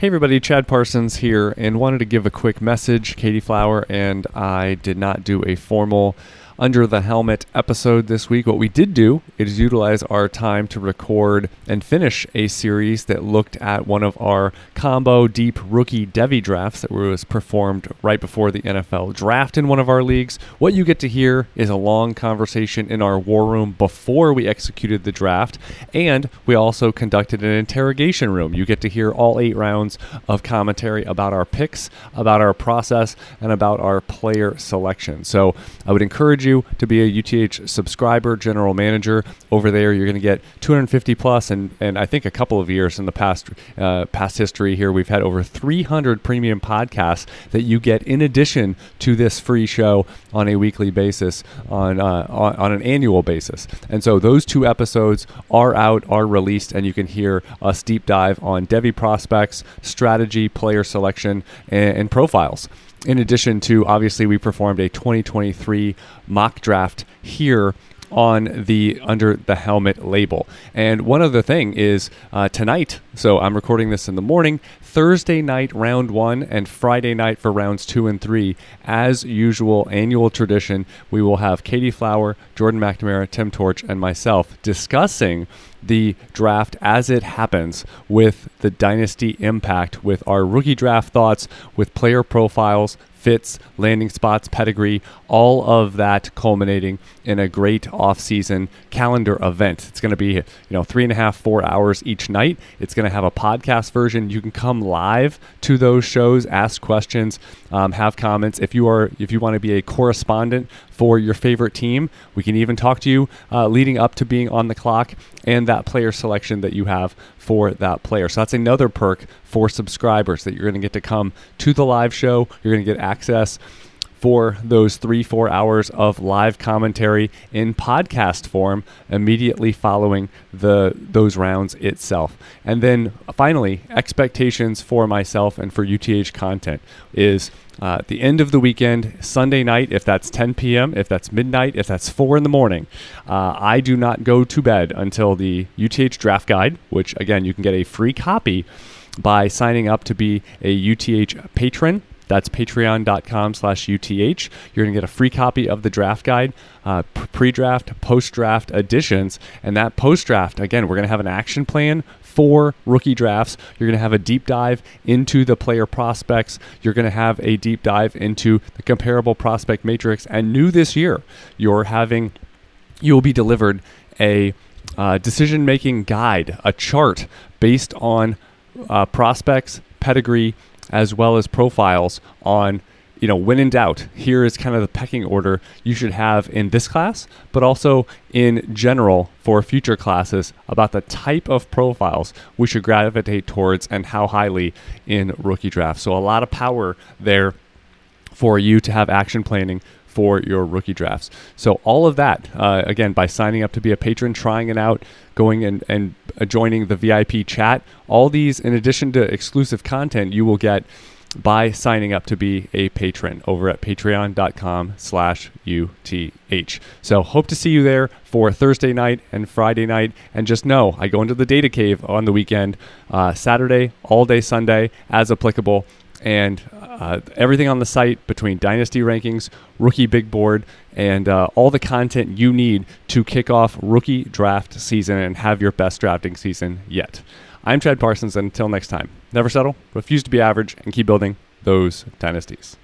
Hey everybody, Chad Parsons here, and wanted to give a quick message. Katie Flower and I did not do a formal under the helmet episode this week. What we did do is utilize our time to record and finish a series that looked at one of our combo deep rookie Devy drafts that was performed right before the NFL draft in one of our leagues. What you get to hear is a long conversation in our war room before we executed the draft, and we also conducted an interrogation room. You get to hear all eight rounds of commentary about our picks, about our process, and about our player selection. So I would encourage you you to be a UTH subscriber, general manager over there. You're going to get 250 plus, and and I think a couple of years in the past uh, past history here, we've had over 300 premium podcasts that you get in addition to this free show on a weekly basis, on uh, on, on an annual basis. And so those two episodes are out, are released, and you can hear us deep dive on Devy prospects, strategy, player selection, and, and profiles in addition to obviously we performed a 2023 mock draft here on the under the helmet label. And one other thing is uh, tonight. So I'm recording this in the morning. Thursday night round one and Friday night for rounds two and three. As usual, annual tradition. We will have Katie Flower, Jordan McNamara, Tim Torch, and myself discussing the draft as it happens with the dynasty impact, with our rookie draft thoughts, with player profiles, fits, landing spots, pedigree, all of that culminating in a great off-season calendar event. It's going to be, you know, three and a half, four hours each night. It's going to have a podcast version. You can come live to those shows, ask questions, um, have comments. If you are, if you want to be a correspondent for your favorite team, we can even talk to you uh, leading up to being on the clock and that player selection that you have for that player. So that's another perk for subscribers that you're going to get to come to the live show. You're going to get access for those three, four hours of live commentary in podcast form immediately following the those rounds itself. And then finally, expectations for myself and for UTH content is uh, the end of the weekend, Sunday night, if that's 10 p.m., if that's midnight, if that's 4 in the morning, uh, I do not go to bed until the UTH draft guide, which again, you can get a free copy by signing up to be a UTH patron. That's patreon.com slash UTH. You're going to get a free copy of the draft guide, uh, pre draft, post draft editions. And that post draft, again, we're going to have an action plan for rookie drafts. You're going to have a deep dive into the player prospects. You're going to have a deep dive into the comparable prospect matrix. And new this year, you're having, you will be delivered a uh, decision making guide, a chart based on uh, prospects, pedigree, as well as profiles on you know, when in doubt, here is kind of the pecking order you should have in this class, but also in general for future classes about the type of profiles we should gravitate towards and how highly in rookie draft. So, a lot of power there for you to have action planning for your rookie drafts. So, all of that, uh, again, by signing up to be a patron, trying it out, going and, and joining the VIP chat, all these, in addition to exclusive content, you will get by signing up to be a patron over at patreon.com slash UTH. So hope to see you there for Thursday night and Friday night. And just know I go into the data cave on the weekend, uh, Saturday, all day Sunday as applicable. And uh, everything on the site between dynasty rankings, rookie big board, and uh, all the content you need to kick off rookie draft season and have your best drafting season yet. I'm Chad Parsons, and until next time, never settle, refuse to be average, and keep building those dynasties.